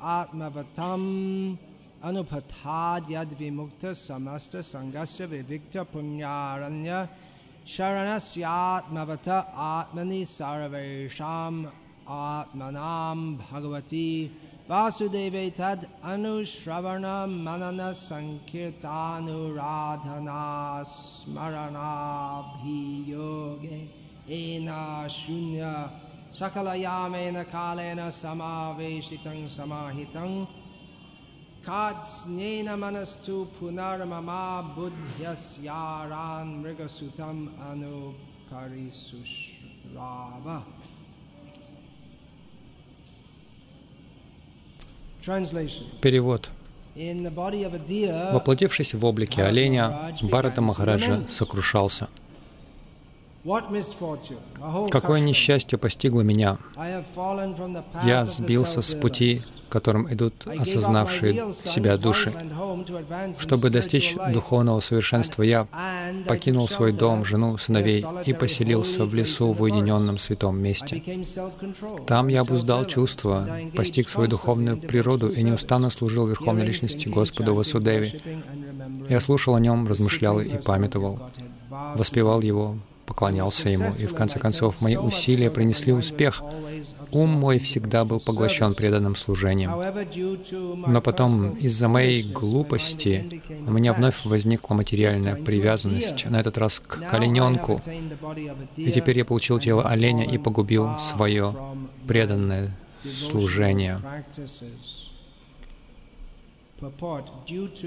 आत्मवतम अनुपथाद यद विमुक्त समस्त संगस्य विविक्त पुण्यारण्य शरण सत्मवत आत्मनि सर्वेशम आत्मनाम भगवती वासुदेव तद अनुश्रवण मनन संकीर्तानुराधना स्मरणाभियोगे एना शून्य samaveshitang samahitang Katsnena manastu punarmama buddhyasyaran mrigasutam anukarisushrava. Translation. Перевод. Воплотившись в облике оленя, Бхарата Махараджа сокрушался. Какое несчастье постигло меня. Я сбился с пути, которым идут осознавшие себя души. Чтобы достичь духовного совершенства, я покинул свой дом, жену, сыновей и поселился в лесу в уединенном святом месте. Там я обуздал чувства, постиг свою духовную природу и неустанно служил Верховной Личности Господу Васудеве. remembering Я слушал о нем, размышлял и памятовал, воспевал его, поклонялся ему, и в конце концов мои усилия принесли успех. Ум мой всегда был поглощен преданным служением. Но потом, из-за моей глупости, у меня вновь возникла материальная привязанность, на этот раз к олененку, и теперь я получил тело оленя и погубил свое преданное служение.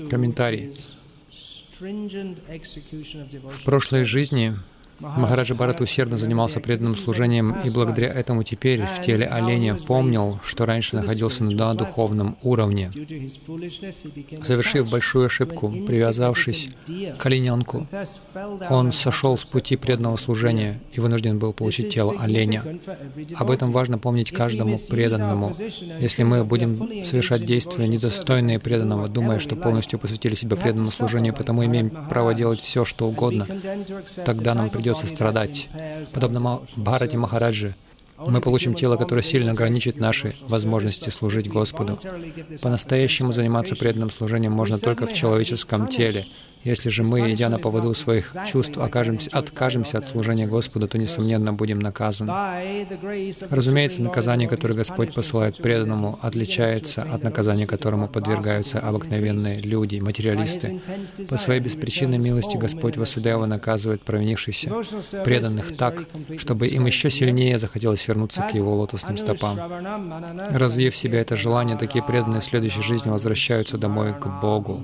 Комментарий. В прошлой жизни Махараджа Барат усердно занимался преданным служением, и благодаря этому теперь в теле оленя помнил, что раньше находился на духовном уровне. Совершив большую ошибку, привязавшись к олененку, он сошел с пути преданного служения и вынужден был получить тело оленя. Об этом важно помнить каждому преданному. Если мы будем совершать действия, недостойные преданного, думая, что полностью посвятили себя преданному служению, потому имеем право делать все, что угодно, тогда нам придется страдать. Подобно Бхарати Махараджи, мы получим тело, которое сильно ограничит наши возможности служить Господу. По-настоящему заниматься преданным служением можно только в человеческом теле. Если же мы, идя на поводу своих чувств, окажемся, откажемся от служения Господу, то, несомненно, будем наказаны. Разумеется, наказание, которое Господь посылает преданному, отличается от наказания, которому подвергаются обыкновенные люди, материалисты. По своей беспричинной милости Господь Васудева наказывает провинившихся преданных так, чтобы им еще сильнее захотелось вернуться к Его лотосным стопам. Развив в себе это желание, такие преданные в следующей жизни возвращаются домой к Богу.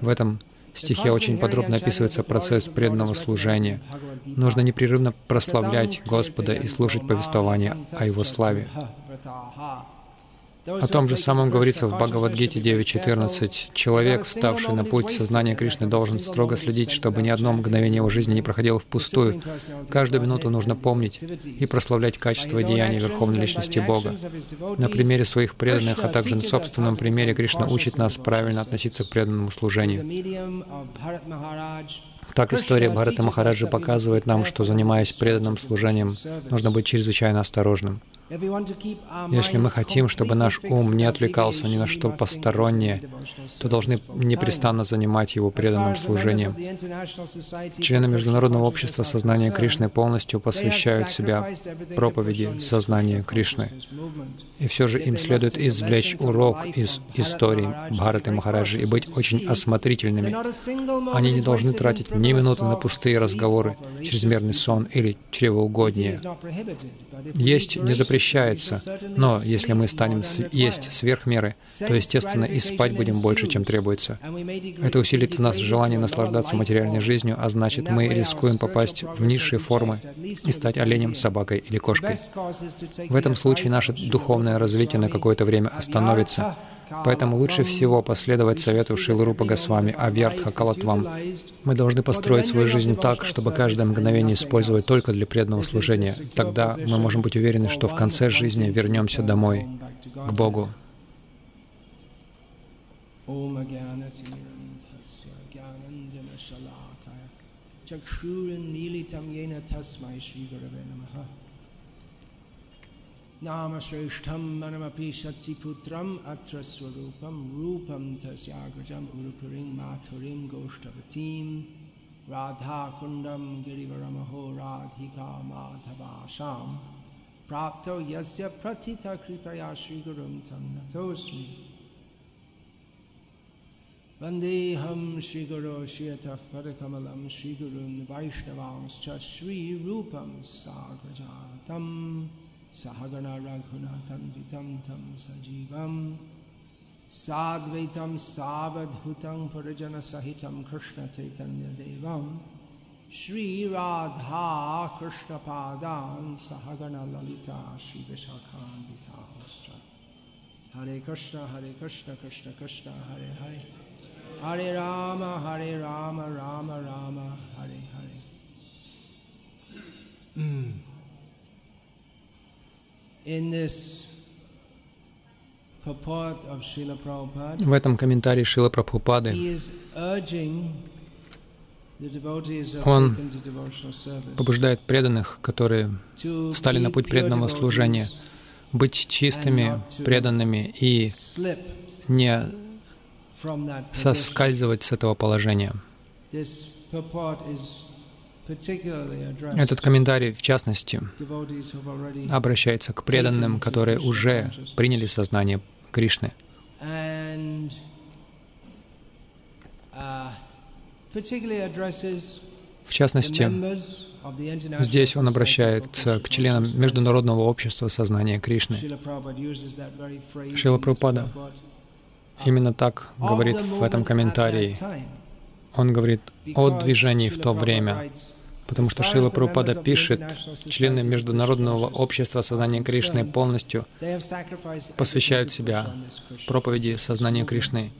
В этом стихе очень подробно описывается процесс преданного служения. Нужно непрерывно прославлять Господа и слушать повествование о Его славе. О том же самом говорится в Бхагавадгите 9.14. Человек, вставший на путь сознания Кришны, должен строго следить, чтобы ни одно мгновение его жизни не проходило впустую. Каждую минуту нужно помнить и прославлять качество деяний Верховной Личности Бога. На примере своих преданных, а также на собственном примере Кришна учит нас правильно относиться к преданному служению. Так история Бхарата Махараджи показывает нам, что, занимаясь преданным служением, нужно быть чрезвычайно осторожным. Если мы хотим, чтобы наш ум не отвлекался ни на что постороннее, то должны непрестанно занимать его преданным служением. Члены Международного общества сознания Кришны полностью посвящают себя проповеди сознания Кришны. И все же им следует извлечь урок из истории Бхараты Махараджи и быть очень осмотрительными. Они не должны тратить ни минуты на пустые разговоры, чрезмерный сон или чревоугоднее. Есть не запрещается, но если мы станем есть сверх меры, то, естественно, и спать будем больше, чем требуется. Это усилит в нас желание наслаждаться материальной жизнью, а значит, мы рискуем попасть в низшие формы и стать оленем, собакой или кошкой. В этом случае наше духовное развитие на какое-то время остановится. Поэтому лучше всего последовать совету Шилрупа Госвами Авьяртха Калатвам. Мы должны построить свою жизнь так, чтобы каждое мгновение использовать только для преданного служения. Тогда мы можем быть уверены, что в конце жизни вернемся домой, к Богу. Manamapi Shatsiputram Atra Swarupam Rupam नामश्रेष्ठं मनमपि शचिपुत्रम् अत्र स्वरूपं, रूपं तस्याग्रजम् उरुपुरीं माथुरीं गोष्ठवतीं राधाकुण्डं, गिरिवरमहो, राधिका माधवाशा प्राप्त यस्य प्रथितकृपया श्रीगुरुं तं नतोऽस्मि वंदेहम श्रीगुरो श्रियतः परकमलं, श्रीगुरुन् वैष्णवांश्च श्रीरूपं साग्रजातम् सहगण सहगणरघुनाथन्वितं तं सजीवं साद्वैतं सावधूतं पुरजनसहितं कृष्णचैतन्यदेवं श्रीराधा कृष्णपादान् श्री श्रीविशाखान्विताश्च। हरे कृष्ण हरे कृष्ण कृष्ण कृष्ण, हरे हरे। हरे राम हरे राम राम राम, हरे हरे। hmm. В этом комментарии Шила Прабхупады Он побуждает преданных, которые встали на путь преданного служения, быть чистыми, преданными и не соскальзывать с этого положения. Этот комментарий, в частности, обращается к преданным, которые уже приняли сознание Кришны. uh, В частности, здесь он обращается к членам Международного общества сознания Кришны. His Прабхупада. Именно так говорит в этом комментарии. Он говорит о движении в то время, Потому что Шила Прупада пишет, члены Международного общества сознания Кришны полностью посвящают себя проповеди сознания Кришны.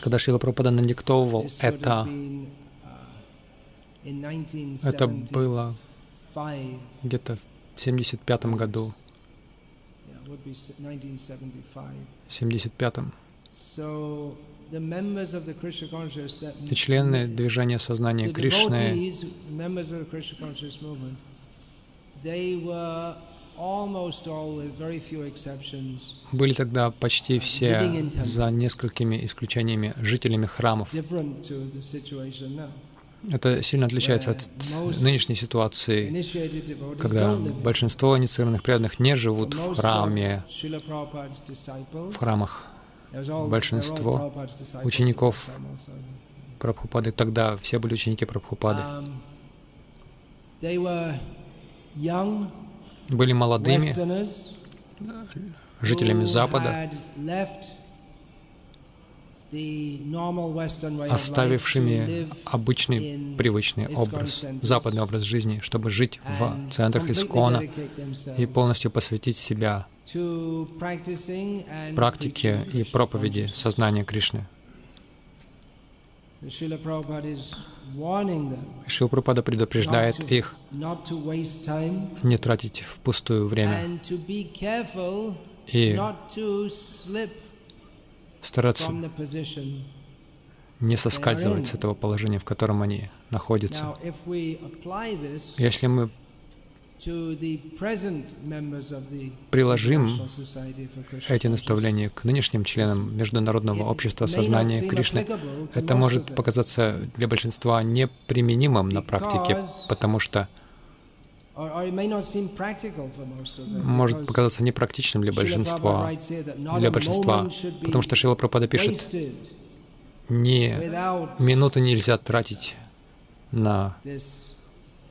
Когда Шила Прупада надиктовывал это, это было где-то в 1975 году. 75-м. Это члены движения сознания Кришны. Были тогда почти все, за несколькими исключениями, жителями храмов. Это сильно отличается от нынешней ситуации, когда большинство инициированных преданных не живут в храме, в храмах большинство учеников. Прабхупады. Тогда все были ученики Прабхупады. Были молодыми, жителями Запада, оставившими обычный, привычный образ, западный образ жизни, чтобы жить в центрах Искона и полностью посвятить себя preaching и проповеди сознания Кришны. Шил Прабхупада предупреждает их не тратить впустую время и стараться не соскальзывать с этого положения, в котором они находятся. Если мы приложим эти наставления к нынешним членам Международного общества сознания Кришны, это может показаться для большинства неприменимым на практике, потому что может показаться непрактичным для большинства, для большинства, потому что Шила Прабхупада пишет, without минуты нельзя тратить на this tad anusravana manana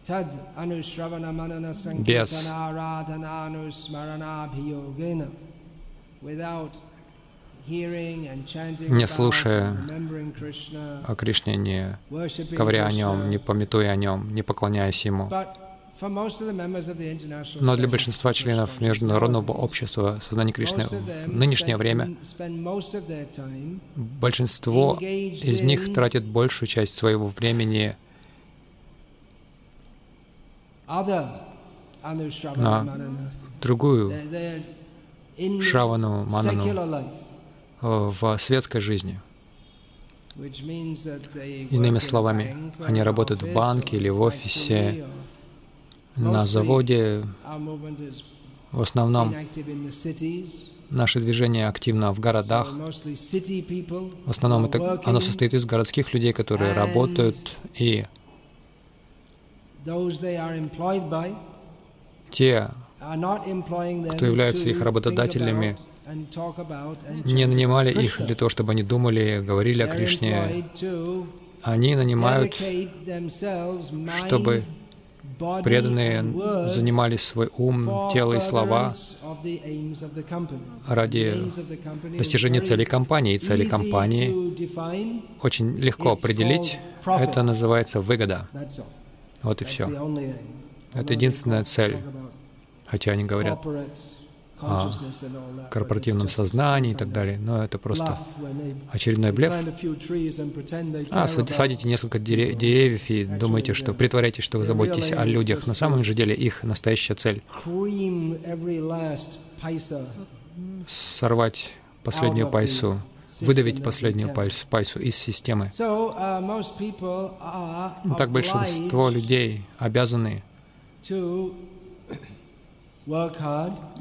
Без Не слушая о Кришне, не говоря о нем, не пометуя о нем, не поклоняясь ему. Но для большинства членов Международного общества сознания Кришны в нынешнее время большинство из них тратит большую часть своего времени на другую Шравану, Манану э, в светской жизни. Иными словами, они работают в банке или в офисе, на заводе. В основном наше движение активно в городах. В основном это, оно состоит из городских людей, которые работают, и те, кто являются их работодателями, не нанимали их для того, чтобы они думали, говорили о Кришне. Они нанимают, чтобы преданные занимались свой ум, тело и слова ради достижения целей компании. И цели компании очень легко определить. Это называется выгода. Вот и все. Это единственная цель. Хотя они говорят о корпоративном сознании и так далее, но это просто очередной блеф. А, садите несколько деревьев и думаете, что притворяетесь, что вы заботитесь о людях. На самом же деле их настоящая цель — сорвать последнюю пайсу, выдавить последнюю пайсу, из системы. Так большинство людей обязаны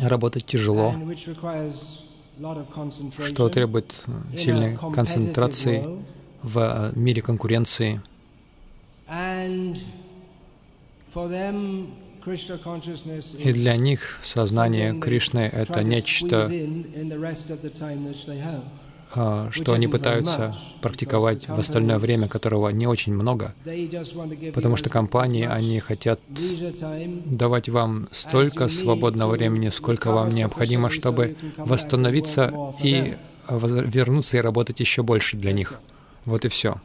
работать тяжело, что требует сильной концентрации в э, мире конкуренции. И для них сознание Кришны — это нечто, что они пытаются практиковать в остальное время, которого не очень много, потому что компании, они хотят давать вам столько свободного времени, сколько вам необходимо, чтобы восстановиться и вернуться и работать еще больше для них. Вот и все.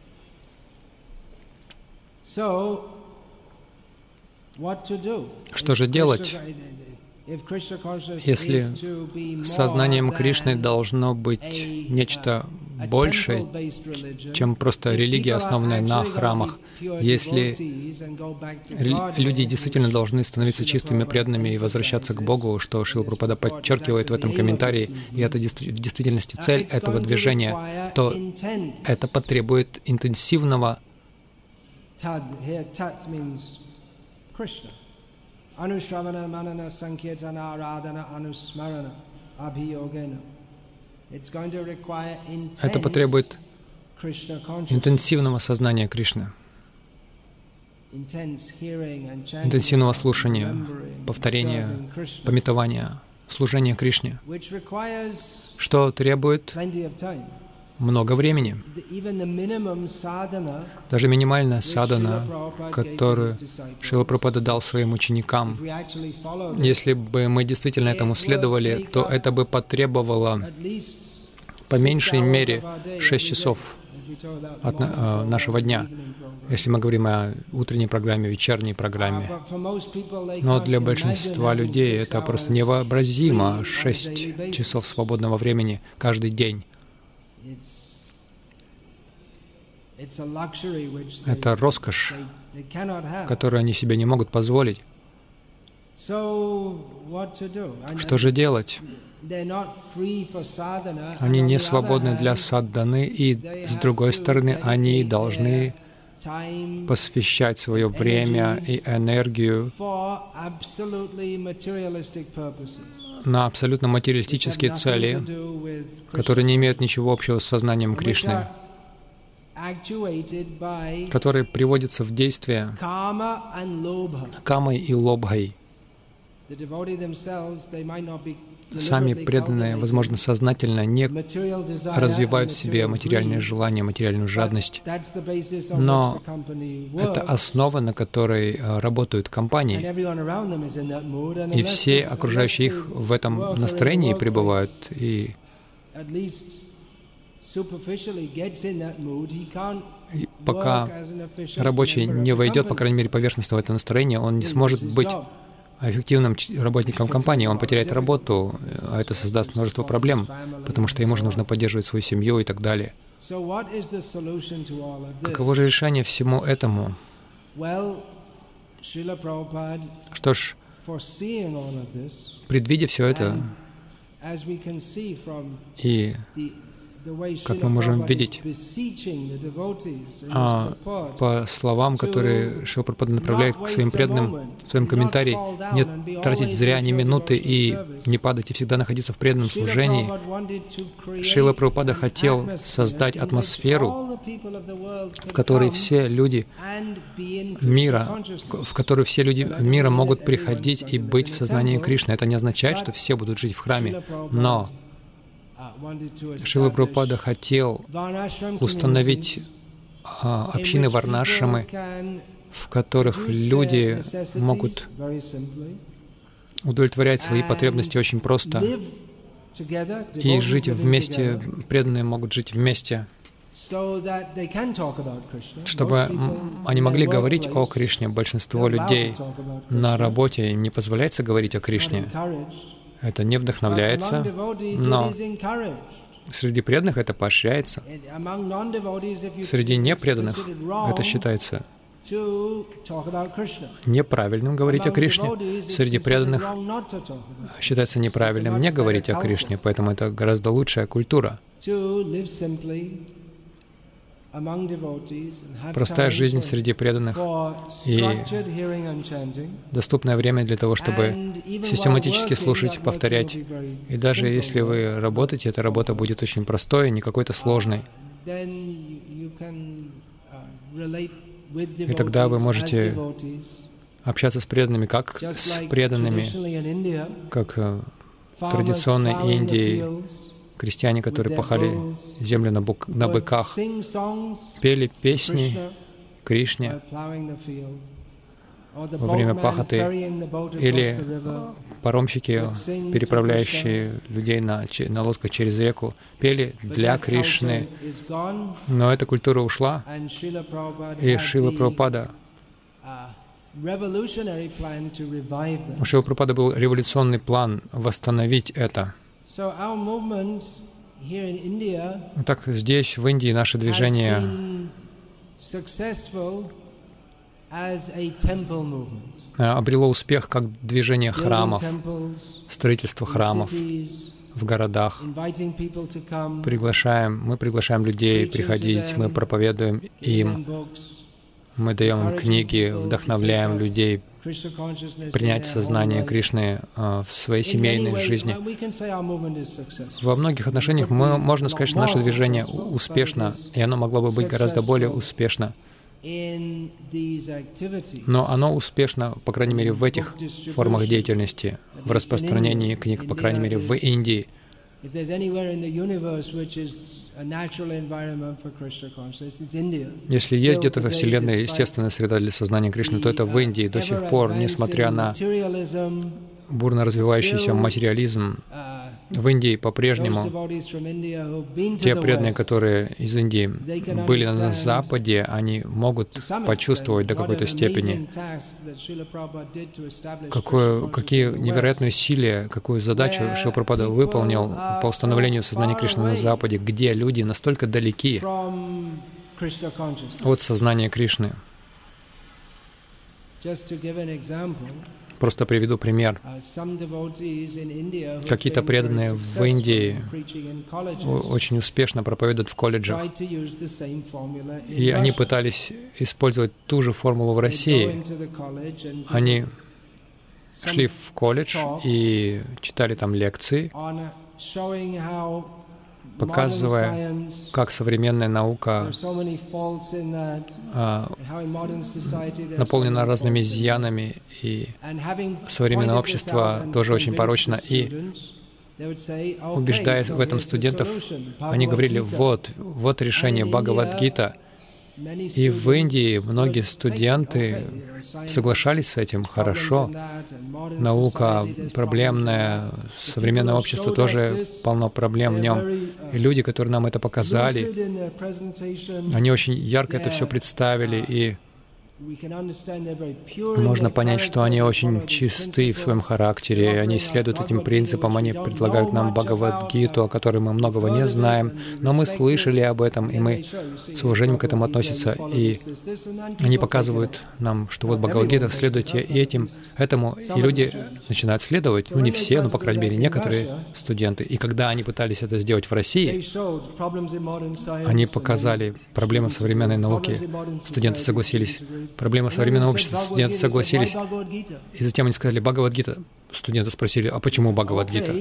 Что же делать? Если сознанием Кришны должно быть нечто большее, чем просто религия, основанная на храмах, если люди действительно должны становиться чистыми, преданными и возвращаться к Богу, что Шил Пропада подчеркивает в этом комментарии, и это в действительности цель этого движения, то это потребует интенсивного Anushravana Manana Sankirtana Aradhana Anusmarana Abhiyogena. Это потребует интенсивного сознания Кришны, интенсивного слушания, повторения, пометования, служения Кришне, что требует много времени. Даже минимальная садана, которую Шила Прабхупада дал своим ученикам, если бы мы действительно этому следовали, то это бы потребовало по меньшей мере 6 часов от э, нашего дня, если мы говорим о утренней программе, вечерней программе. Но для большинства людей это просто невообразимо 6 часов свободного времени каждый день. Это роскошь, которую они себе не могут позволить. Что же делать? Они не свободны для садданы, и с другой стороны, они должны посвящать свое время и энергию на абсолютно материалистические цели, которые не имеют ничего общего с сознанием Кришны, которые приводятся в действие камой и лобхой. Сами преданные, возможно, сознательно не развивают в себе материальные желания, материальную жадность, но это основа, на которой э, работают компании, и все окружающие их в этом настроении пребывают, и и пока рабочий не войдет, по крайней мере, поверхностно в это настроение, он не сможет быть эффективным работником компании, он потеряет работу, а это создаст множество проблем, потому что ему же нужно поддерживать свою семью и так далее. Каково же решение всему этому? Что ж, предвидя все это, и как мы можем видеть а, по словам, которые Шилпрапада направляет к своим преданным в своем комментарии, не тратить зря ни минуты и не падать, и всегда находиться в преданном служении. Шила Прабхупада хотел создать атмосферу, в которой все люди мира, в которой все люди мира могут приходить и быть в сознании Кришны. Это не означает, что все будут жить в храме, но Шила Прабхупада хотел установить а, общины Варнашамы, в которых люди могут удовлетворять свои потребности очень просто и жить вместе, преданные могут жить вместе, чтобы они могли говорить о Кришне. Большинство людей на работе не позволяется говорить о Кришне. Это не вдохновляется, но среди преданных это поощряется. Среди непреданных это считается неправильным говорить о Кришне. Среди преданных считается неправильным не говорить о Кришне, поэтому это гораздо лучшая культура. Простая жизнь среди преданных и доступное время для того, чтобы систематически слушать, повторять. И даже если вы работаете, эта работа будет очень простой, не какой-то сложной. И тогда вы можете общаться с преданными как с преданными, как э, в традиционной Индии крестьяне, которые пахали землю на, бук, на быках, пели песни Кришне во время пахоты, или паромщики, переправляющие людей на, на лодках через реку, пели для Кришны. Но эта культура ушла, и Шила Прабхупада у Шила Прабхупада был революционный план восстановить это. Так здесь, в Индии, наше движение обрело успех как движение храмов, строительство храмов в городах. Приглашаем, мы приглашаем людей приходить, мы проповедуем им, мы даем им книги, вдохновляем людей принять сознание Кришны а, в своей семейной жизни. Во многих отношениях мы, можно сказать, что наше движение успешно, и оно могло бы быть гораздо более успешно. Но оно успешно, по крайней мере, в этих формах деятельности, в распространении книг, по крайней мере, в Индии. Если есть где-то во Вселенной естественная среда для сознания Кришны, то это в Индии до сих пор, несмотря на бурно развивающийся материализм, в Индии по-прежнему те преданные, которые из Индии были на Западе, они могут почувствовать до какой-то степени, какое, какие невероятные усилия, какую задачу Шилпрапада выполнил по установлению сознания Кришны на Западе, где люди настолько далеки от сознания Кришны. Просто приведу пример. Uh, Какие-то преданные в Индии очень успешно проповедуют в колледжах. И они пытались использовать ту же формулу в России. Они шли в колледж и читали там лекции, показывая, как современная наука а, наполнена разными изъянами, и современное общество тоже очень порочно. И убеждая в этом студентов, они говорили, вот, вот решение Бхагавадгита — и в Индии многие студенты соглашались с этим хорошо. Наука проблемная, современное общество тоже полно проблем в нем. И люди, которые нам это показали, они очень ярко это все представили и Можно понять, что они очень чисты в своем характере, они следуют этим принципам, они предлагают нам Бхагавадгиту, о которой мы многого не знаем, но мы слышали об этом, и мы с уважением к этому относимся, и они показывают нам, что вот Бхагавадгита, следуйте этим, этому, и люди начинают следовать, ну не все, но, по крайней мере, некоторые студенты. И когда они пытались это сделать в России, они показали проблемы в современной науке, студенты согласились, проблема современного общества, студенты согласились. И затем они сказали, Бхагавадгита. Студенты спросили, а почему Бхагавадгита?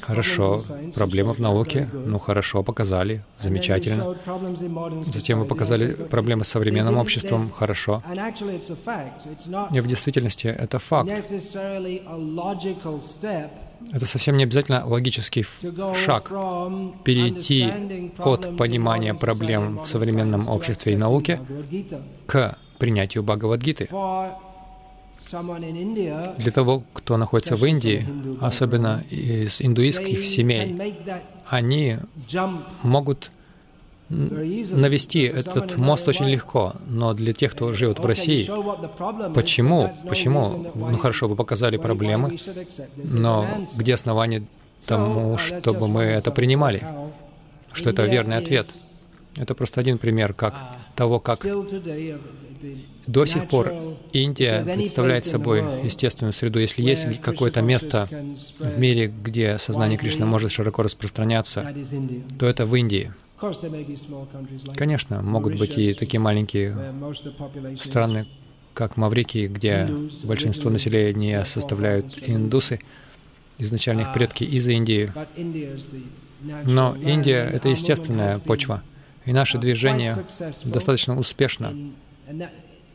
Хорошо, проблема в науке. Ну хорошо, показали, замечательно. Затем вы показали проблемы с современным обществом. Хорошо. И в действительности это факт. Это совсем не обязательно логический шаг перейти от понимания проблем в современном обществе и науке к принятию Бхагавадгиты. Для того, кто находится в Индии, особенно из индуистских семей, они могут навести этот мост очень легко, но для тех, кто живет в России, почему? Почему? Ну хорошо, вы показали проблемы, но где основание тому, чтобы мы это принимали? Что это верный ответ? Это просто один пример как того, как до сих пор Индия представляет собой естественную среду. Если есть какое-то место в мире, где сознание Кришны может широко распространяться, то это в Индии. Конечно, могут быть и такие маленькие страны, как Маврикий, где большинство населения составляют индусы, изначально их предки из Индии. Но Индия — это естественная почва, и наше движение достаточно успешно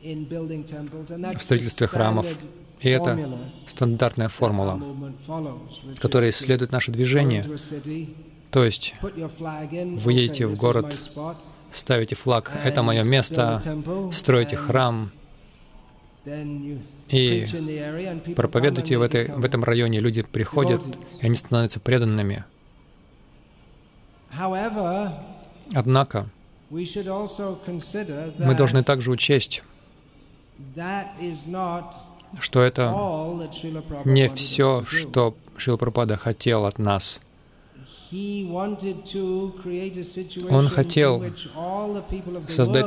в строительстве храмов. И это стандартная формула, которой следует наше движение. То есть вы едете в город, ставите флаг «Это мое место», строите храм, и проповедуйте в, этой, в этом районе. Люди приходят, и они становятся преданными. Однако, мы должны также учесть, что это не все, что Шила Прабхупада хотел от нас. Он хотел создать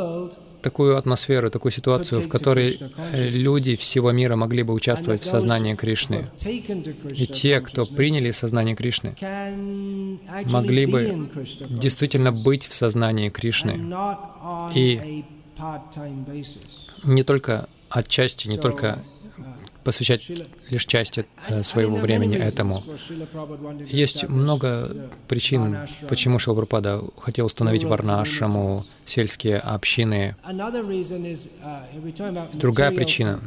такую атмосферу, такую ситуацию, в которой люди всего мира могли бы участвовать в сознании Кришны. И те, кто приняли сознание Кришны, могли бы действительно быть в сознании Кришны. И не только отчасти, не только посвящать лишь часть э, своего времени этому. Есть много причин, почему Шилпрапада хотел установить Варнашаму, сельские общины. Другая причина,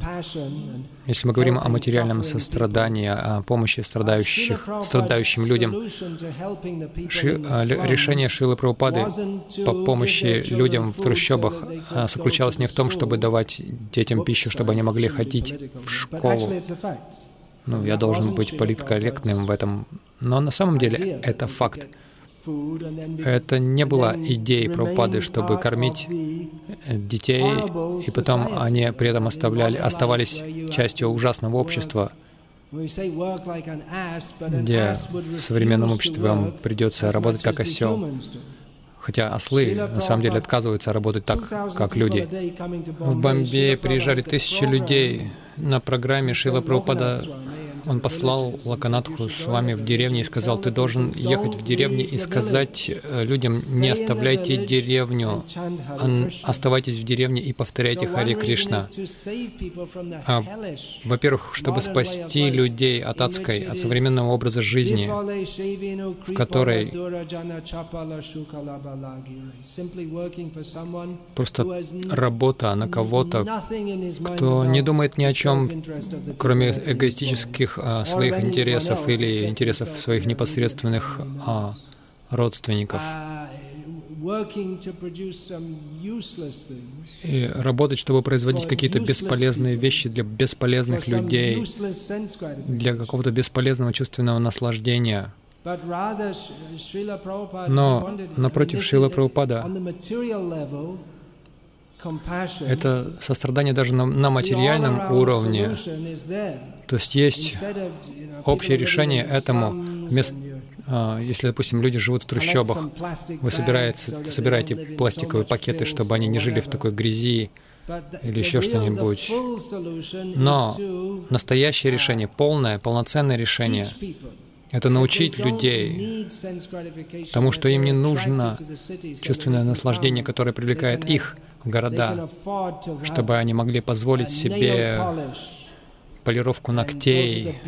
если мы говорим о материальном сострадании, о помощи страдающих, страдающим людям, ши, а, решение Шилы Прабхупады по помощи людям в трущобах а, заключалось не в том, чтобы давать детям пищу, чтобы они могли ходить в школу. Ну, я должен быть политкорректным в этом. Но на самом деле это факт. Это не была идеей Прабхупады, чтобы кормить детей, и потом они при этом оставляли, оставались частью ужасного общества, где в современном обществе вам придется работать как осел. Хотя ослы на самом деле отказываются работать так, как люди. В Бомбее приезжали тысячи людей на программе Шила Прабхупада он послал Лаканатху с вами в деревню и сказал, ты должен ехать в деревню и сказать э, людям, не оставляйте деревню, оставайтесь в деревне и повторяйте Хари Кришна. А, во-первых, чтобы спасти людей от адской, от современного образа жизни, в которой просто работа на кого-то, кто не думает ни о чем, кроме эгоистических а, своих интересов или интересов своих непосредственных а, родственников. И работать, чтобы производить какие-то бесполезные вещи для бесполезных людей, для какого-то бесполезного чувственного наслаждения. Но напротив Шила Прабхупада Это сострадание даже на, на материальном уровне. То есть есть общее решение этому. Вместо, а, если, допустим, люди живут в трущобах, вы собираете, собираете пластиковые пакеты, чтобы они не жили в такой грязи, или еще что-нибудь. Но настоящее решение, полное, полноценное решение — это научить людей тому, что им не нужно чувственное наслаждение, которое привлекает их города, чтобы они могли позволить себе полировку ногтей,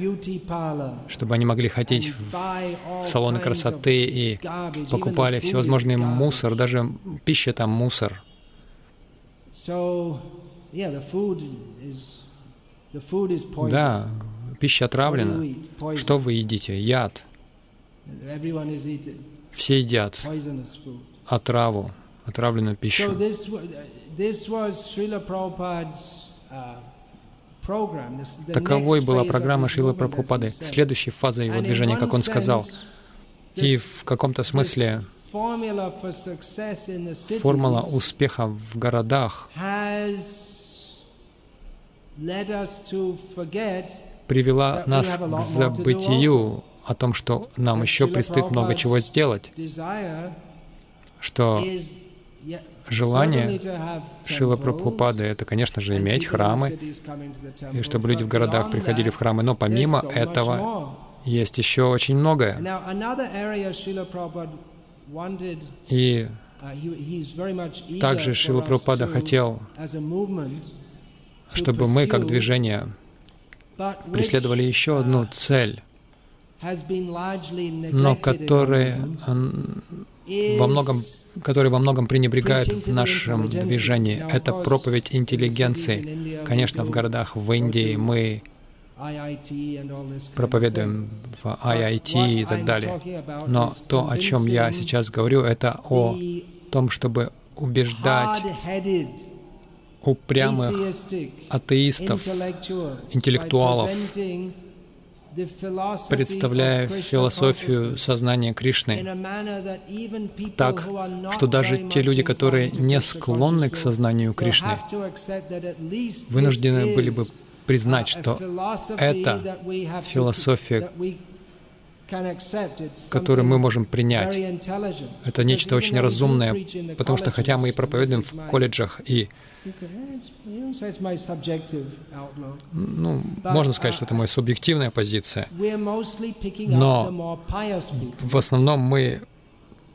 чтобы они могли ходить в салоны красоты и покупали всевозможный мусор, даже пища там мусор. Да, пища отравлена. Что вы едите? Яд. Все едят отраву, отравленную пищу. Таковой была программа Шилы Прабхупады, следующей фазой его движения, как он сказал. И в каком-то смысле формула успеха в городах привела нас к забытию о том, что нам еще предстоит много чего сделать, что желание Шила Прабхупады — это, конечно же, иметь храмы, и чтобы люди в городах приходили в храмы. Но помимо этого есть еще очень многое. И uh, также Шила Прабхупада хотел, чтобы мы, как движение, преследовали еще одну uh, цель, но которая во многом которые во многом пренебрегают в нашем движении. Это проповедь интеллигенции. Конечно, в городах в Индии мы проповедуем в IIT и так далее. Но то, о чем я сейчас говорю, это о том, чтобы убеждать упрямых атеистов, интеллектуалов, представляя философию сознания Кришны так, что даже те люди, которые не склонны к сознанию Кришны, вынуждены были бы признать, что это философия, которую мы можем принять. Это нечто очень разумное, потому что хотя мы и проповедуем в колледжах и ну, можно сказать, что это моя субъективная позиция, но в основном мы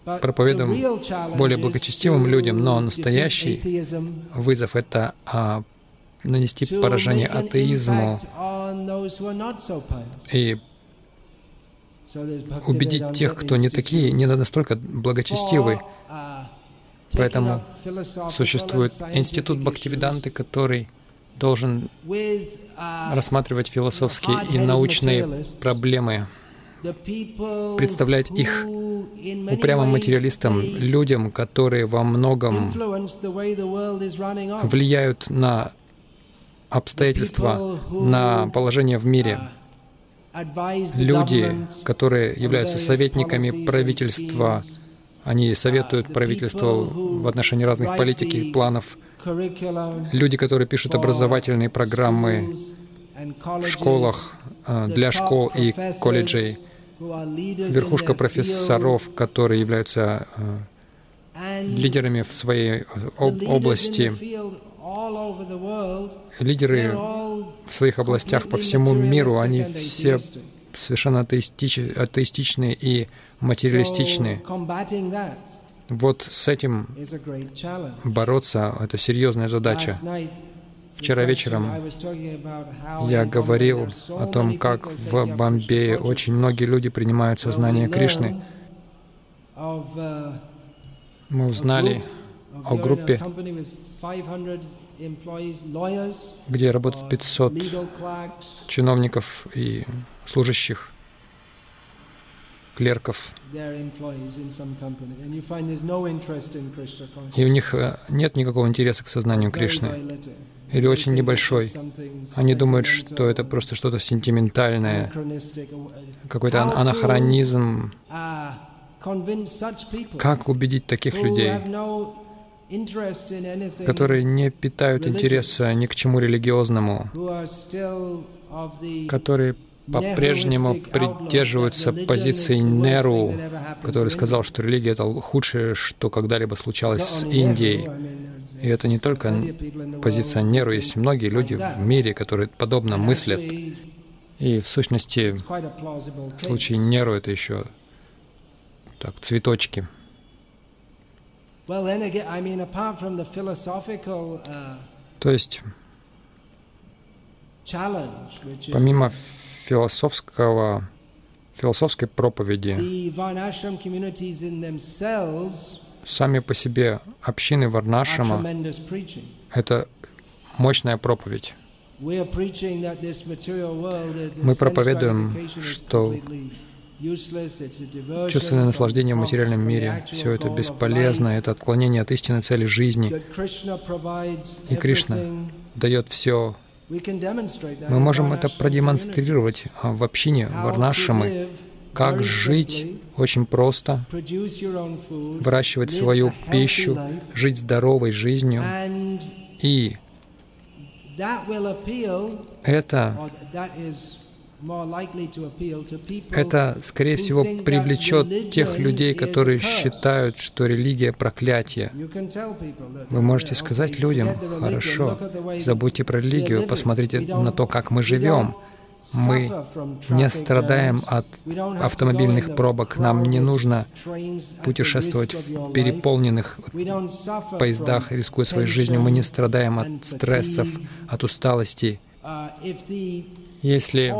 проповедуем более благочестивым людям, но настоящий вызов — это а, нанести поражение атеизму и убедить тех, кто не такие, не настолько благочестивы. Поэтому существует институт Бхактивиданты, который должен рассматривать философские и научные проблемы, представлять их упрямым материалистам, людям, которые во многом влияют на обстоятельства, на положение в мире. Люди, которые являются советниками правительства, они советуют правительству в отношении разных политик и планов. Люди, которые пишут образовательные программы в школах, а, для школ и колледжей. Верхушка профессоров, которые являются а, лидерами в своей области. Лидеры в своих областях по всему миру, они все совершенно атеистич, атеистичные и материалистичные. Вот с этим бороться — это серьезная задача. Вчера вечером я говорил о том, как в Бомбее очень многие люди принимают сознание Кришны. Мы узнали о группе где работают 500 чиновников и служащих, клерков. И у них э, нет никакого интереса к сознанию Кришны. Или очень небольшой. Они думают, что это просто что-то сентиментальное, какой-то анахронизм. Как убедить таких людей, которые не питают интереса ни к чему религиозному, которые по-прежнему придерживаются позиции Неру, который сказал, что религия — это худшее, что когда-либо случалось с Индией. И это не только позиция Неру, есть многие люди в мире, которые подобно мыслят. И в сущности, в случае Неру это еще так, цветочки. То есть, помимо философского, философской проповеди, сами по себе общины Варнашама — это мощная проповедь. Мы проповедуем, что чувственное наслаждение в материальном мире, все это бесполезно, это отклонение от истинной цели жизни. И Кришна дает все мы можем это продемонстрировать а, в общине Варнашамы, как жить очень просто, выращивать свою пищу, жить здоровой жизнью. И это это, скорее всего, привлечет тех людей, которые считают, что религия — проклятие. Вы можете сказать людям, хорошо, забудьте про религию, посмотрите на то, как мы живем. Мы не страдаем от автомобильных пробок, нам не нужно путешествовать в переполненных поездах, рискуя своей жизнью. Мы не страдаем от стрессов, от усталости. Если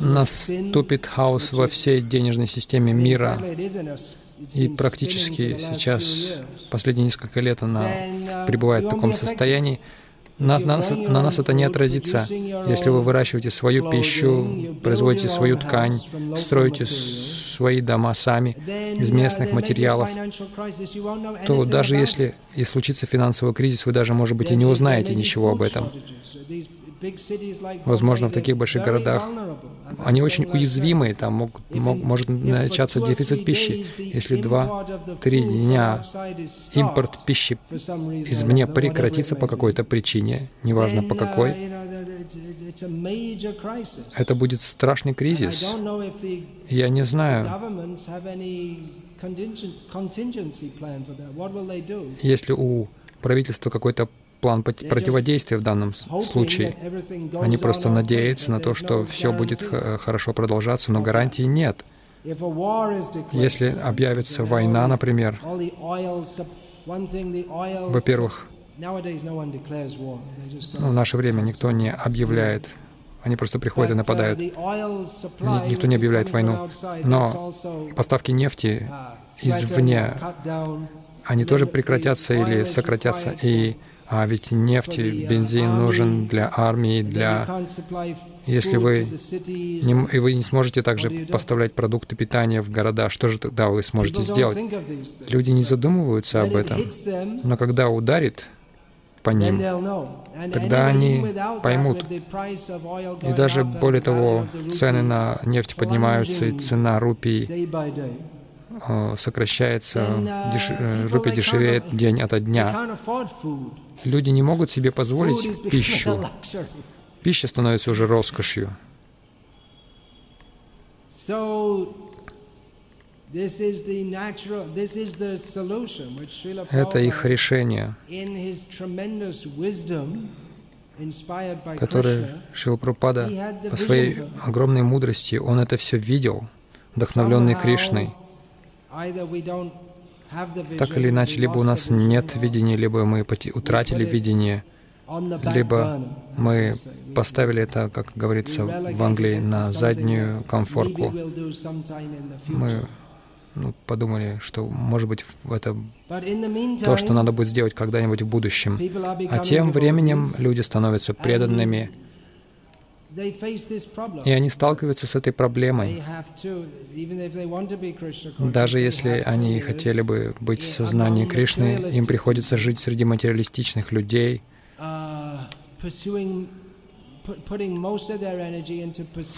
наступит хаос во всей денежной системе мира, и практически сейчас, последние несколько лет она пребывает в таком состоянии, на, на, на нас это не отразится. Если вы выращиваете свою пищу, производите свою ткань, строите свои дома сами из местных материалов, то даже если и случится финансовый кризис, вы даже, может быть, и не узнаете ничего об этом. Возможно, в таких больших городах они очень уязвимые, там мог, мог, может начаться дефицит пищи. Если два-три дня импорт пищи извне прекратится по какой-то причине, неважно по какой, это будет страшный кризис. Я не знаю, если у правительства какой-то план противодействия в данном случае. Они просто надеются на то, что все будет хорошо продолжаться, но гарантий нет. Если объявится война, например, во-первых, ну, в наше время никто не объявляет они просто приходят и нападают. Никто не объявляет войну. Но поставки нефти извне, они тоже прекратятся или сократятся. И а ведь нефть, бензин нужен для армии, для... Если вы не, и вы не сможете также поставлять продукты питания в города, что же тогда вы сможете сделать? Люди не задумываются об этом. Но когда ударит по ним, тогда они поймут. И даже более того, цены на нефть поднимаются, и цена рупий э, сокращается, деш... Э, рупия дешевеет день ото дня. Люди не могут себе позволить пищу. Пища становится уже роскошью. Это их решение, которое Шрила Прабхупада по своей огромной мудрости, он это все видел, вдохновленный Кришной. Так или иначе, либо у нас нет видения, либо мы утратили видение, либо мы поставили это, как говорится в Англии, на заднюю комфорку. Мы ну, подумали, что, может быть, это то, что надо будет сделать когда-нибудь в будущем. А тем временем люди становятся преданными, и они сталкиваются с этой проблемой. Даже если они хотели бы быть в сознании Кришны, им приходится жить среди материалистичных людей, uh,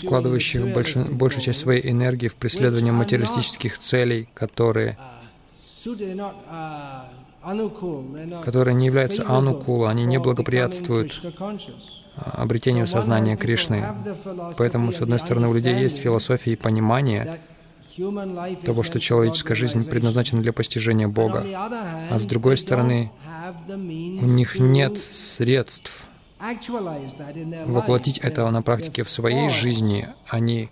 вкладывающих больш, большую часть своей энергии в преследование материалистических целей, которые которые не являются анукула, они не благоприятствуют обретению сознания Кришны. Поэтому, с одной стороны, у людей есть философия и понимание того, что человеческая жизнь предназначена для постижения Бога, а с другой стороны, у них нет средств воплотить это на практике в своей жизни. Они,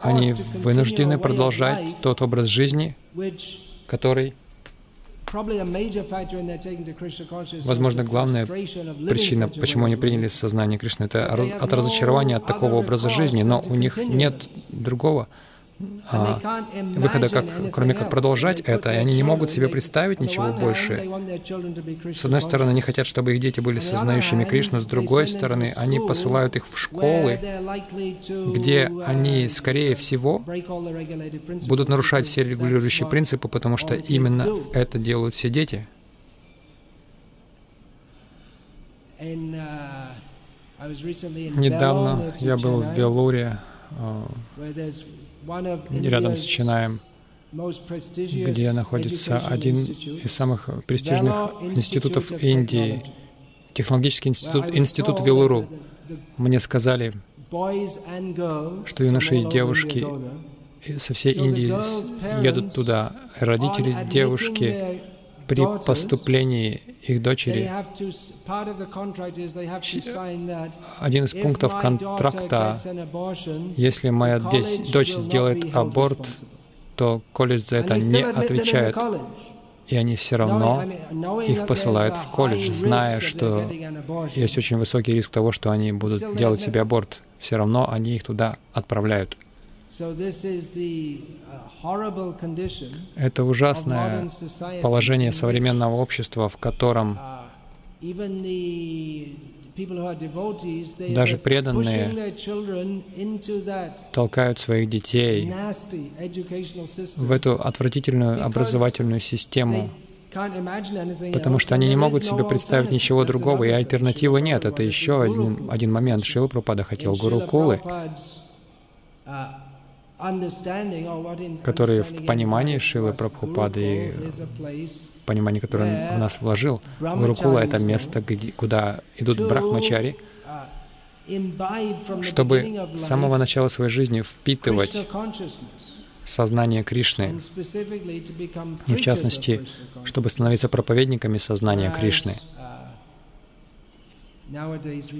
они вынуждены продолжать тот образ жизни, который Возможно, главная причина, почему они приняли сознание Кришны, это от разочарования от такого образа жизни, но у них нет другого а, выхода, как, кроме как продолжать это, и они не могут себе представить ничего больше. С одной стороны, они хотят, чтобы их дети были сознающими Кришну, с другой стороны, они посылают их в школы, где они, скорее всего, будут нарушать все регулирующие принципы, потому что именно это делают все дети. Недавно я был в Велуре, рядом с Чинаем, где находится один из самых престижных институтов Индии, технологический институт, институт Вилуру. Мне сказали, что юноши и девушки со всей Индии едут туда. Родители девушки при поступлении их дочери, один из пунктов контракта, если моя дочь сделает аборт, то колледж за это не отвечает. И они все равно их посылают в колледж, зная, что есть очень высокий риск того, что они будут делать себе аборт. Все равно они их туда отправляют. Это ужасное положение современного общества, в котором даже преданные толкают своих детей в эту отвратительную образовательную систему, потому что они не могут себе представить ничего другого, и альтернативы нет. Это еще один, один момент. Шила Пропада хотел Гурукулы, которые в понимании Шилы Прабхупады и понимании, которое он в нас вложил, Гурукула — это место, где, куда идут брахмачари, uh, чтобы с самого начала своей жизни впитывать сознание Кришны, и в частности, чтобы становиться проповедниками сознания Кришны. Uh,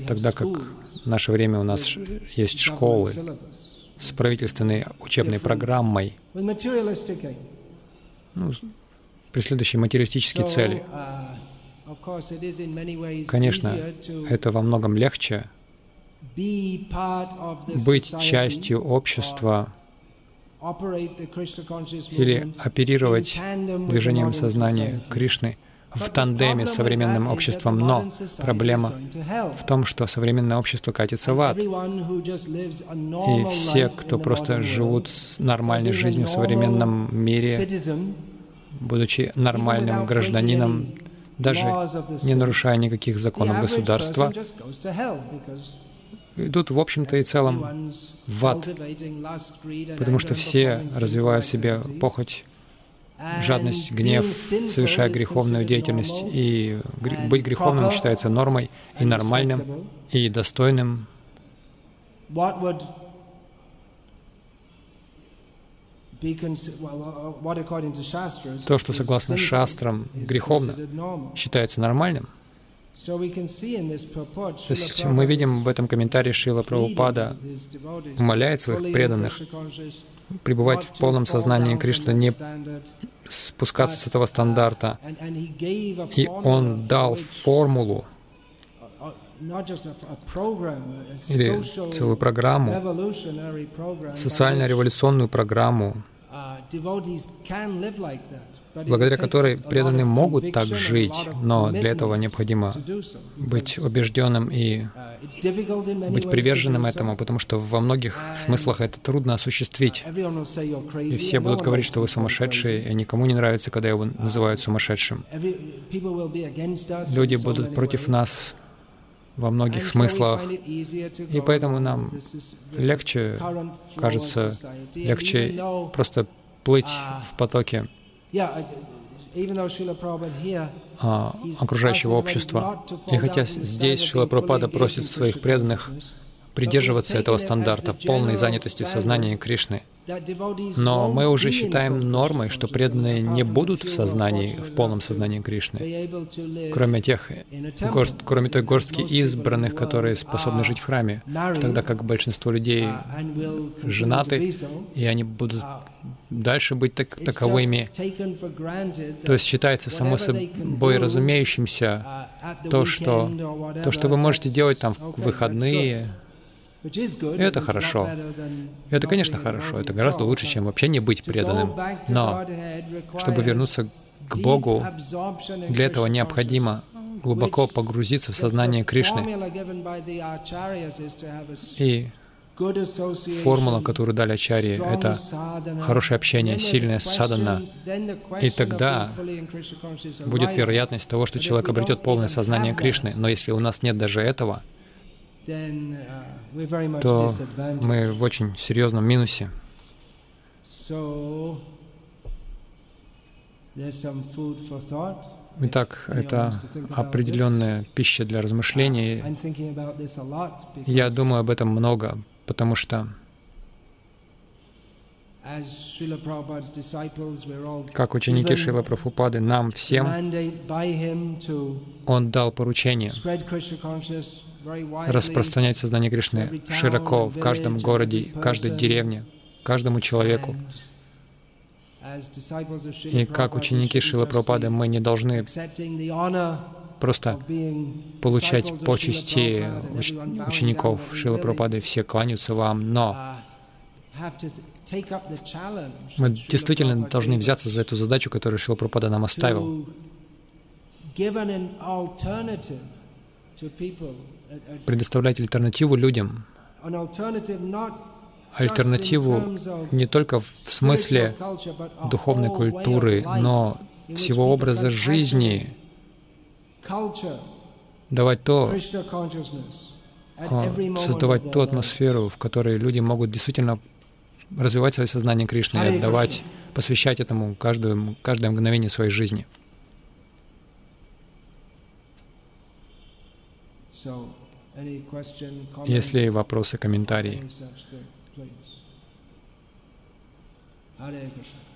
Тогда как в наше время у нас есть школы, с правительственной учебной программой, ну, преследующей материалистические цели. Конечно, это во многом легче быть частью общества или оперировать движением сознания Кришны — в тандеме с современным обществом, но проблема в том, что современное общество катится в ад. И все, кто просто живут с нормальной жизнью в современном мире, будучи нормальным гражданином, даже не нарушая никаких законов государства, идут, в общем-то и целом, в ад, потому что все развивают себе похоть, жадность, гнев, совершая греховную деятельность. И быть греховным считается нормой и нормальным, и достойным. То, что согласно шастрам греховно, считается нормальным. То есть мы видим в этом комментарии Шила Прабхупада умоляет своих преданных пребывать в полном сознании Кришны, не спускаться с этого стандарта. И Он дал формулу или целую программу, социально-революционную программу, благодаря которой преданные могут так жить, но для этого необходимо быть убежденным и быть приверженным этому, потому что во многих смыслах это трудно осуществить. И все будут говорить, что вы сумасшедшие, и никому не нравится, когда его называют сумасшедшим. Люди будут против нас во многих смыслах. И поэтому нам легче, кажется, легче просто плыть в потоке а, окружающего общества. И хотя здесь Шила Прабхупада просит своих преданных придерживаться этого стандарта полной занятости в сознании Кришны, но мы уже считаем нормой, что преданные не будут в сознании, в полном сознании Кришны, кроме тех, горст, кроме той горстки избранных, которые способны жить в храме, тогда как большинство людей женаты, и они будут дальше быть так, таковыми. То есть считается само собой разумеющимся то, что, то, что вы можете делать там в выходные, это хорошо. Это, конечно, хорошо. Это гораздо лучше, чем вообще не быть преданным. Но чтобы вернуться к Богу, для этого необходимо глубоко погрузиться в сознание Кришны. И формула, которую дали Ачарьи, это хорошее общение, сильное садана. И тогда будет вероятность того, что человек обретет полное сознание Кришны. Но если у нас нет даже этого, то мы в очень серьезном минусе. Итак, это определенная пища для размышлений. Я думаю об этом много, потому что как ученики Шила Прабхупады, нам всем Он дал поручение распространять сознание Кришны широко в каждом городе, каждой деревне, каждому человеку. И как ученики Шила Прабхупады мы не должны просто получать почести учеников Шила Прабхупады, все кланяются вам, но мы действительно должны взяться за эту задачу, которую Шила Прабхупада нам оставил. предоставлять альтернативу людям. Альтернативу не только в смысле духовной культуры, но всего образа жизни, давать то, создавать ту атмосферу, в которой люди могут действительно развивать свое сознание Кришны и отдавать, посвящать этому каждое, каждое мгновение своей жизни. Если вопросы, комментарии. Hare Krishna.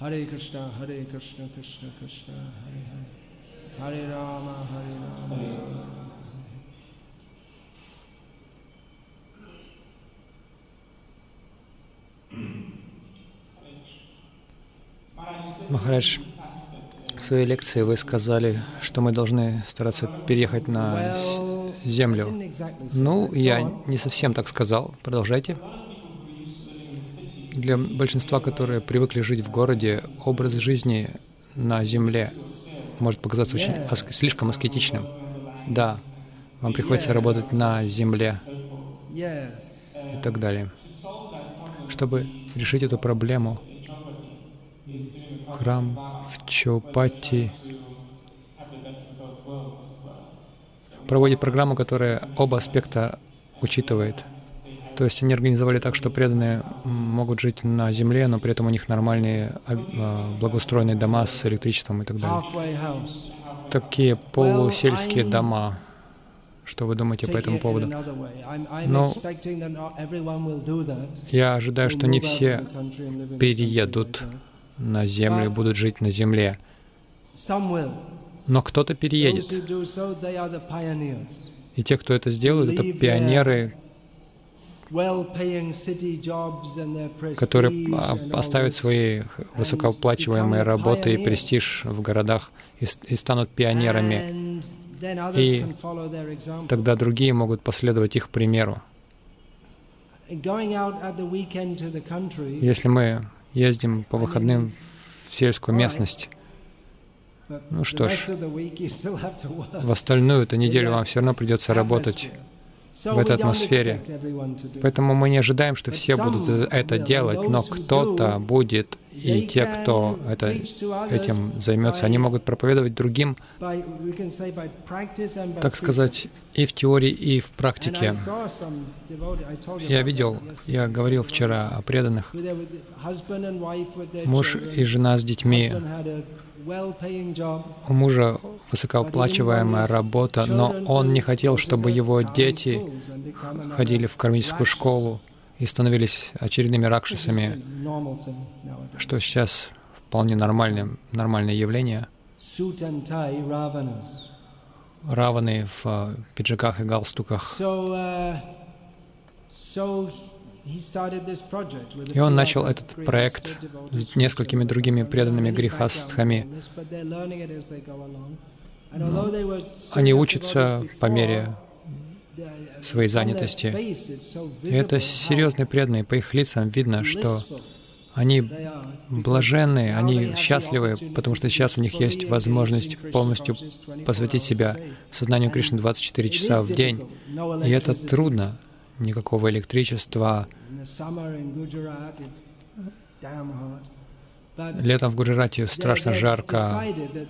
Hare Krishna, Hare Krishna, Krishna Krishna, Hare Hare, Hare Rama, Hare Rama. Hare Rama. Махарадж, в своей лекции вы сказали, что мы должны стараться переехать на землю. Ну, я не совсем так сказал. Продолжайте. Для большинства, которые привыкли жить в городе, образ жизни на земле может показаться очень слишком аскетичным. Да, вам приходится работать на земле и так далее. Чтобы решить эту проблему, храм в Чопати проводит программу, которая оба аспекта учитывает. То есть они организовали так, что преданные могут жить на земле, но при этом у них нормальные а, а, благоустроенные дома с электричеством и так далее. Такие полусельские дома. Что вы думаете по этому поводу? Но я ожидаю, что не все переедут на землю, будут жить на земле. Но кто-то переедет. И те, кто это сделают, это пионеры, которые оставят свои высокооплачиваемые работы и престиж в городах и, и станут пионерами. И тогда другие могут последовать их примеру. Если мы ездим по выходным в сельскую местность. Ну что ж, в остальную эту неделю вам все равно придется работать в этой атмосфере. Поэтому мы не ожидаем, что все будут это делать, но кто-то будет и те, кто это, этим займется, они могут проповедовать другим, так сказать, и в теории, и в практике. Я видел, я говорил вчера о преданных. Муж и жена с детьми. У мужа высокооплачиваемая работа, но он не хотел, чтобы его дети ходили в кармическую школу и становились очередными ракшисами, что сейчас вполне нормальное, нормальное явление. Раваны в э, пиджаках и галстуках. Uh, и он начал этот проект с несколькими другими преданными грехастхами. Они учатся по мере своей занятости. И это серьезные преданные. По их лицам видно, что они блаженные, они счастливы, потому что сейчас у них есть возможность полностью посвятить себя сознанию Кришны 24 часа в день. И это трудно. Никакого электричества, Летом в Гуджарате страшно жарко,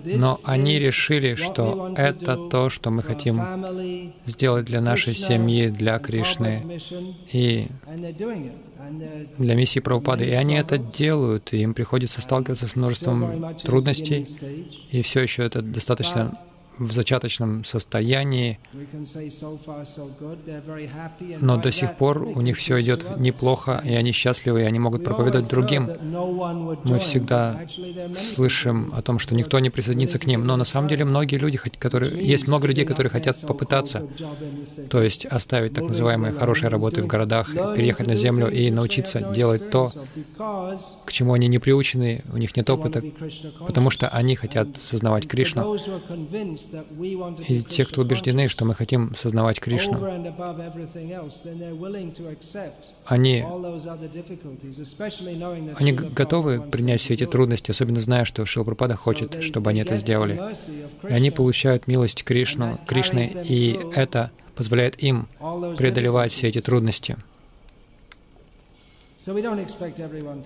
но они решили, что это то, что мы хотим сделать для нашей семьи, для Кришны и для миссии Прабхупады. И они это делают, и им приходится сталкиваться с множеством трудностей, и все еще это достаточно в зачаточном состоянии, но до сих пор у них все идет неплохо, и они счастливы, и они могут проповедовать другим. Мы всегда слышим о том, что никто не присоединится к ним, но на самом деле многие люди, которые, есть много людей, которые хотят попытаться, то есть оставить так называемые хорошие работы в городах, переехать на землю и научиться делать то, к чему они не приучены, у них нет опыта, потому что они хотят сознавать Кришну. И те, кто убеждены, что мы хотим сознавать Кришну, они, они готовы принять все эти трудности, особенно зная, что Шилпрапада хочет, чтобы они это сделали. И они получают милость Кришну, Кришны, и это позволяет им преодолевать все эти трудности.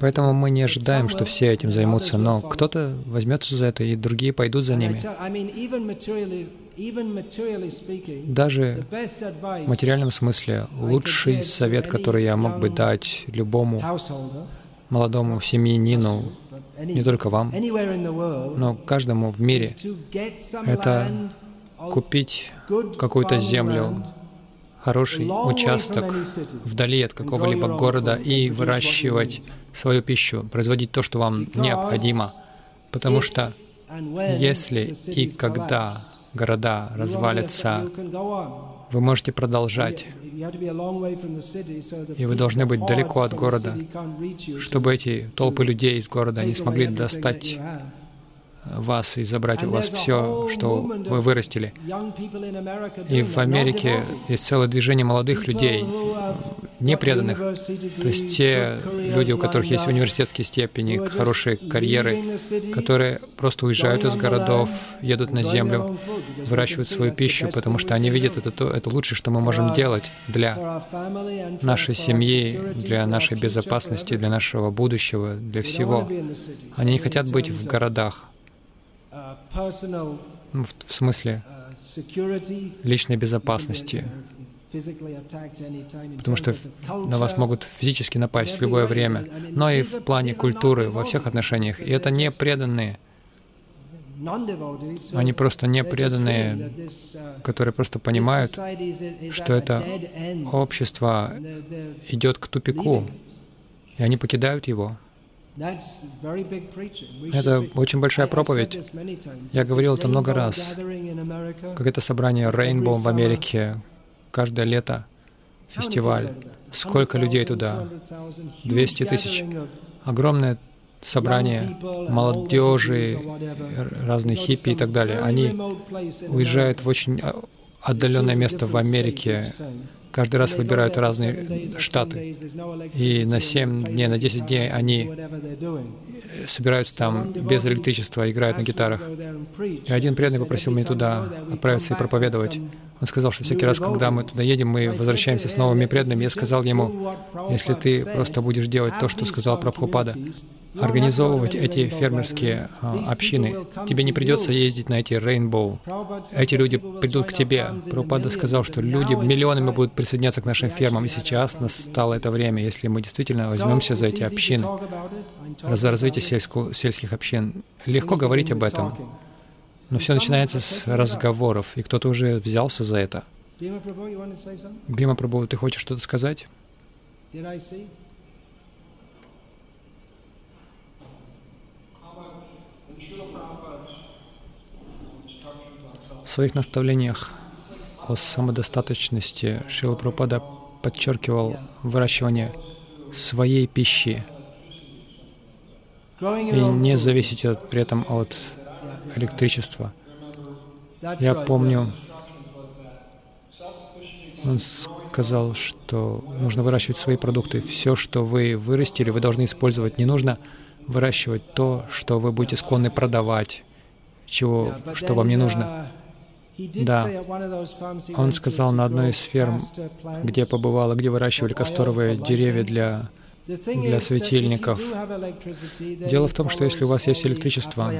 Поэтому мы не ожидаем, что все этим займутся, но кто-то возьмется за это, и другие пойдут за ними. Даже в материальном смысле лучший совет, который я мог бы дать любому молодому семьянину, не только вам, но каждому в мире, это купить какую-то землю, хороший участок вдали от какого-либо города и выращивать свою пищу, производить то, что вам необходимо. Потому что если и когда города развалятся, вы можете продолжать. И вы должны быть далеко от города, чтобы эти толпы людей из города не смогли достать вас и забрать у вас все, что вы вырастили. И в Америке есть целое движение молодых людей, непреданных, то есть те люди, у которых есть университетские степени, хорошие карьеры, которые просто уезжают из городов, едут на землю, выращивают свою пищу, потому что они видят это, то, это лучшее, что мы можем делать для нашей семьи, для нашей безопасности, для нашего будущего, для всего. Они не хотят быть в городах. Ну, в, в смысле личной безопасности, потому что на вас могут физически напасть в любое время, но и в плане культуры, во всех отношениях. И это не преданные. Они просто не преданные, которые просто понимают, что это общество идет к тупику, и они покидают его. Это очень большая проповедь. Я говорил это много раз. Как это собрание Rainbow в Америке, каждое лето, фестиваль. Сколько людей туда? 200 тысяч. Огромное собрание молодежи, разные хиппи и так далее. Они уезжают в очень отдаленное место в Америке, каждый раз выбирают разные штаты. И на 7 дней, на 10 дней они собираются там без электричества, играют на гитарах. И один преданный попросил меня туда отправиться и проповедовать. Он сказал, что всякий раз, когда мы туда едем, мы возвращаемся с новыми преданными. Я сказал ему, если ты просто будешь делать то, что сказал Прабхупада, организовывать эти фермерские а, общины. Тебе не придется ездить на эти Rainbow. Эти люди придут к тебе. Прабхупада сказал, что люди миллионами будут присоединяться к нашим фермам, и сейчас настало это время, если мы действительно возьмемся за эти общины, за развитие сельску, сельских общин. Легко говорить об этом, но все начинается с разговоров, и кто-то уже взялся за это. Бима Прабhu, ты хочешь что-то сказать? В своих наставлениях о самодостаточности Шила Прабхупада подчеркивал выращивание своей пищи и не зависеть от, при этом от электричества. Я помню, он сказал, что нужно выращивать свои продукты. Все, что вы вырастили, вы должны использовать. Не нужно выращивать то, что вы будете склонны продавать, чего, что вам не нужно. Да, он сказал на одной из ферм, где побывала, где выращивали касторовые деревья для, для светильников. Дело в том, что если у вас есть электричество,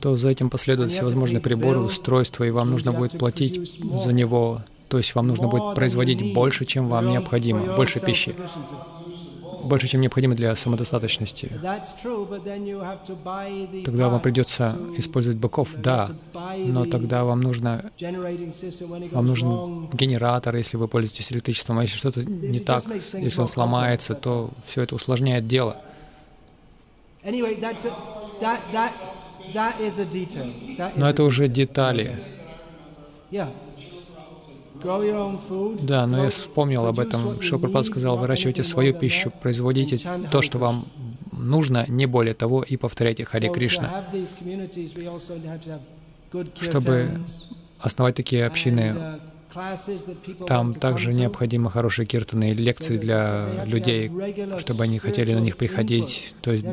то за этим последуют всевозможные приборы, устройства, и вам нужно будет платить за него. То есть вам нужно будет производить больше, чем вам необходимо, больше пищи больше, чем необходимо для самодостаточности. Тогда вам придется использовать быков, да, но тогда вам нужно, вам нужен генератор, если вы пользуетесь электричеством, а если что-то не так, если он сломается, то все это усложняет дело. Но это уже детали. Да, но я вспомнил об этом. Шилпрапад сказал, выращивайте свою пищу, производите то, что вам нужно, не более того, и повторяйте Харе Кришна. Чтобы основать такие общины, там также необходимы хорошие киртаны и лекции для людей, чтобы они хотели на них приходить. То есть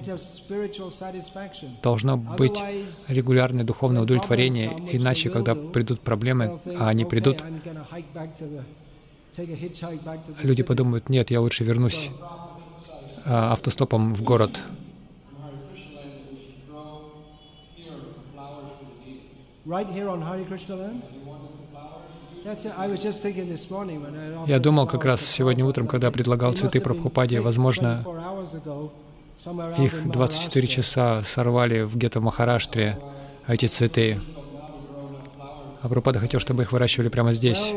должно быть регулярное духовное удовлетворение, иначе, когда придут проблемы, а они придут, люди подумают, нет, я лучше вернусь а, автостопом в город. Right here on Hare Krishna land? Я думал как раз сегодня утром, когда предлагал цветы Прабхупаде, возможно, их 24 часа сорвали в Махараштре, эти цветы. А Прабхупада хотел, чтобы их выращивали прямо здесь.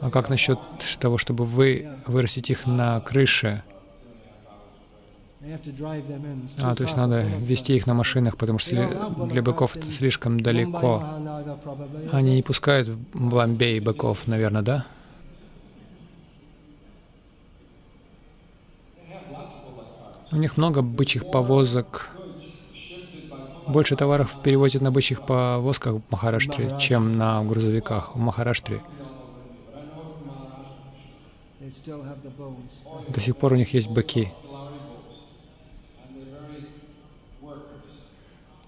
А как насчет того, чтобы вы вырастить их на крыше? А, то есть надо вести их на машинах, потому что для быков это слишком далеко. Они не пускают в Бомбей быков, наверное, да? У них много бычьих повозок. Больше товаров перевозят на бычьих повозках в Махараштре, чем на грузовиках в Махараштре. До сих пор у них есть быки.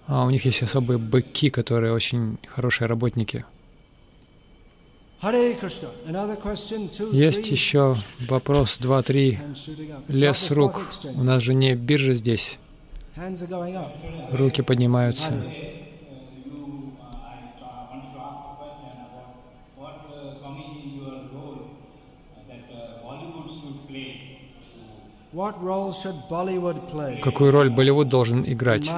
А у них есть особые быки, которые очень хорошие работники. Есть еще вопрос 2-3. Лес рук. У нас же не биржа здесь. Руки поднимаются. Какую роль Болливуд должен играть?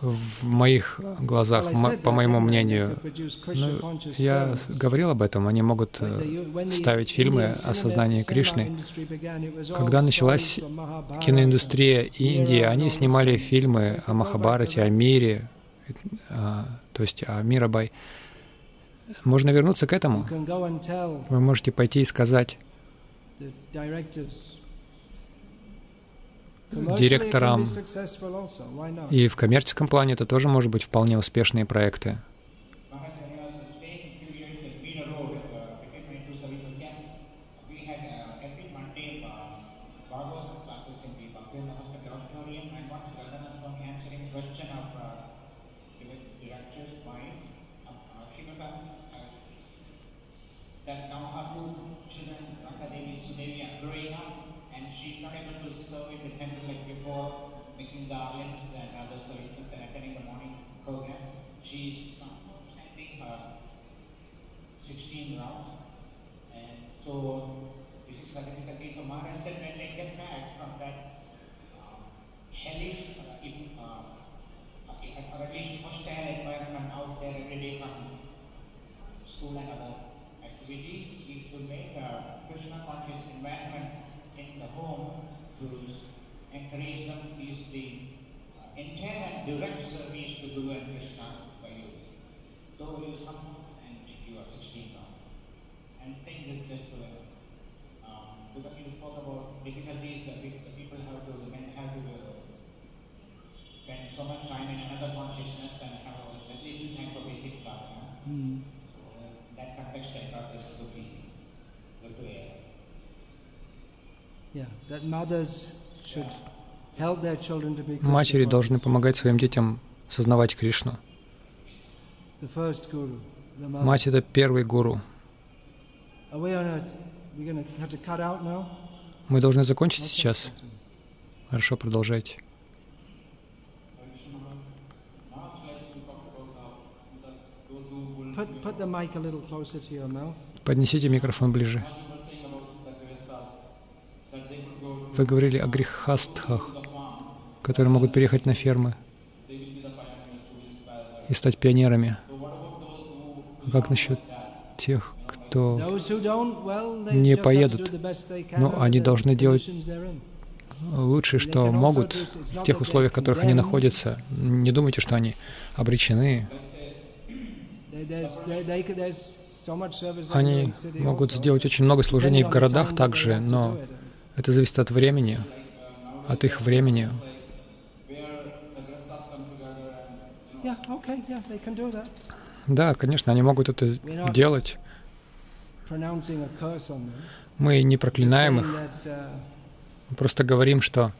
В моих глазах, по моему мнению. Ну, я говорил об этом, они могут э, ставить фильмы о сознании Кришны. Когда началась киноиндустрия Индии, они снимали фильмы о Махабарате, о мире, а, то есть о Мирабай. Можно вернуться к этому. Вы можете пойти и сказать директорам. И в коммерческом плане это тоже может быть вполне успешные проекты. Матери должны помогать своим детям сознавать Кришну. Мать — это первый гуру. Мы должны закончить сейчас. Хорошо, продолжайте. Now it's like Вы говорили о грехастхах, которые могут переехать на фермы и стать пионерами. А как насчет тех, кто... Не поедут. Но они должны делать лучшее, что могут в тех условиях, в которых они находятся. Не думайте, что они обречены. Они могут сделать очень много служений в городах также, но. Это зависит от времени, от их времени. Yeah, okay, yeah. Да, конечно, они могут это делать. Мы не проклинаем их, uh, мы просто говорим, что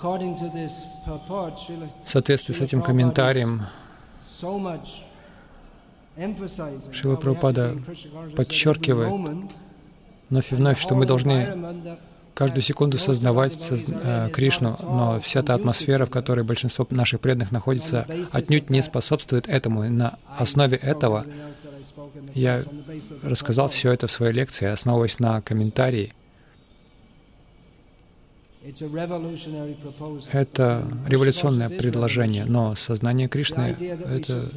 в соответствии с этим комментарием to Прабхупада подчеркивает вновь и вновь, что мы должны каждую секунду сознавать соз- э, Кришну, но вся та атмосфера, в которой большинство наших преданных находится, отнюдь не способствует этому. И на основе этого я рассказал все это в своей лекции, основываясь на комментарии. Это революционное предложение, но сознание Кришны — это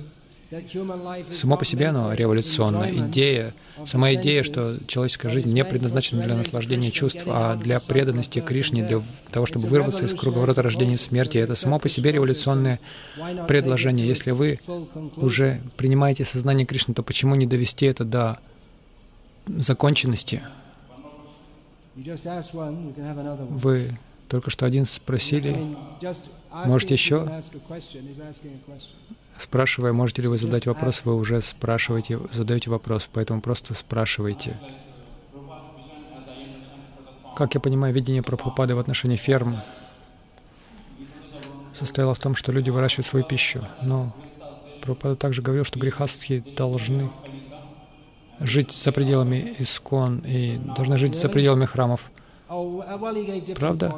само по себе оно революционная идея. Сама идея, что человеческая жизнь не предназначена для наслаждения чувств, а для преданности Кришне, для того, чтобы вырваться из круговорота рождения и смерти. Это само по себе революционное предложение. Если вы уже принимаете сознание Кришны, то почему не довести это до законченности? Вы только что один спросили, Может, еще? Спрашивая, можете ли вы задать вопрос, вы уже спрашиваете, задаете вопрос, поэтому просто спрашивайте. Как я понимаю, видение Прабхупады в отношении ферм состояло в том, что люди выращивают свою пищу. Но Прабхупада также говорил, что грехастхи должны жить за пределами искон и должны жить за пределами храмов. Правда?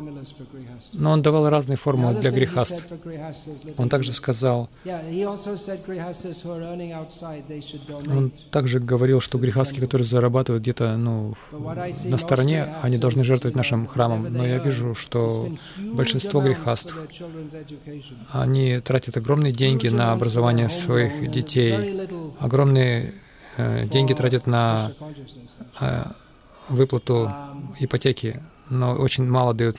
Но он давал разные формулы для грехаст. Он также сказал, он также говорил, что грехастки, которые зарабатывают где-то ну, на стороне, они должны жертвовать нашим храмом. Но я вижу, что большинство грехаств, они тратят огромные деньги на образование своих детей, огромные э, деньги тратят на э, выплату ипотеки, но очень мало дают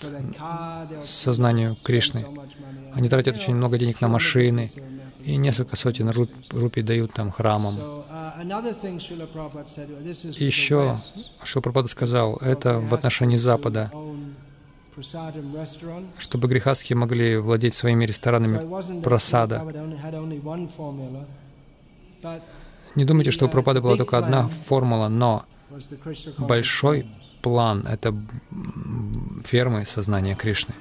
сознанию Кришны. Они тратят очень много денег на машины, и несколько сотен руп, рупий дают там храмам. Еще, Прабхупада сказал, это в отношении Запада, чтобы грехастхи могли владеть своими ресторанами просада. Не думайте, что у Прабхупады была только одна формула, но большой план — это фермы сознания Кришны.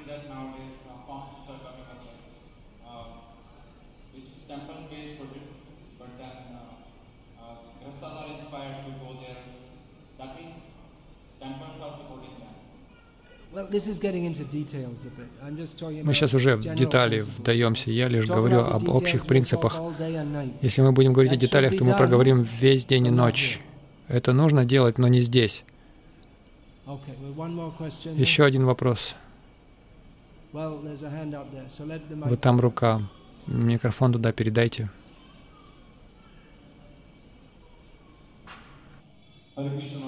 Мы сейчас уже в детали вдаемся, я лишь говорю об общих принципах. Если мы будем говорить о деталях, то мы проговорим весь день и ночь. Это нужно делать, но не здесь. Еще один вопрос. Вот там рука. Микрофон туда передайте. Hare Krishna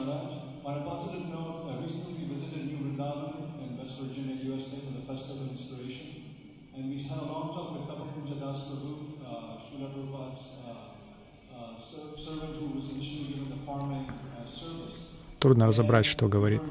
Трудно разобрать, что говорит.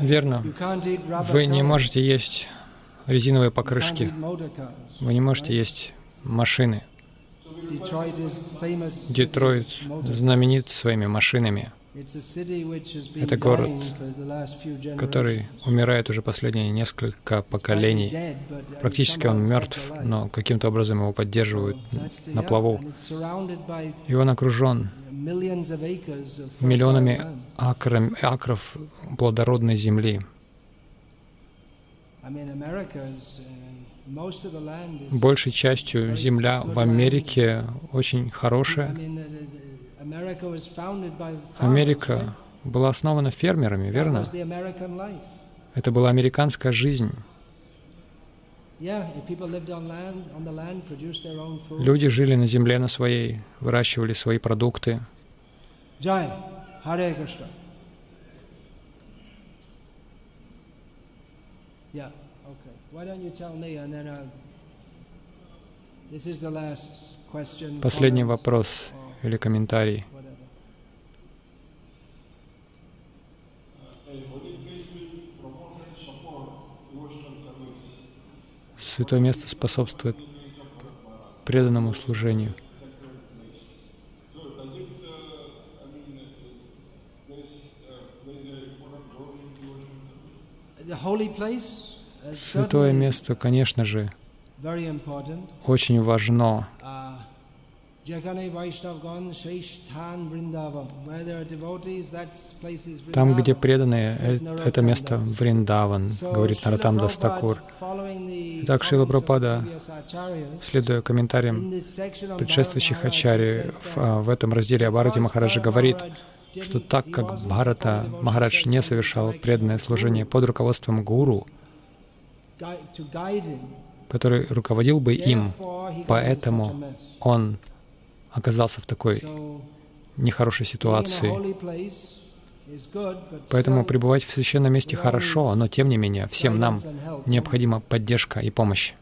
Верно. Вы не можете есть резиновые покрышки. Вы не можете есть машины. Детройт знаменит своими машинами. Это город, который умирает уже последние несколько поколений. Практически он мертв, но каким-то образом его поддерживают на плаву. И он окружен миллионами акров, акров плодородной земли. Большей частью земля в Америке очень хорошая. Америка была основана фермерами, верно? Это была американская жизнь. Люди жили на земле на своей, выращивали свои продукты. Джай, Харе Кришна. Yeah, okay. Why don't you tell me and then I'll... This is the last question. Последний вопрос или комментарий. Святое место способствует преданному служению. Святое место, конечно же, очень важно. Там, где преданные, э, это место Вриндаван, говорит Наратам Дастакур. Итак, Шила Прабхупада, следуя комментариям предшествующих Ачари, в, а, в этом разделе Абарати Махараджа говорит, что так как Бхарата Махарадж не совершал преданное служение под руководством гуру, который руководил бы им, поэтому он оказался в такой нехорошей ситуации. Поэтому пребывать в священном месте хорошо, но тем не менее всем нам необходима поддержка и помощь.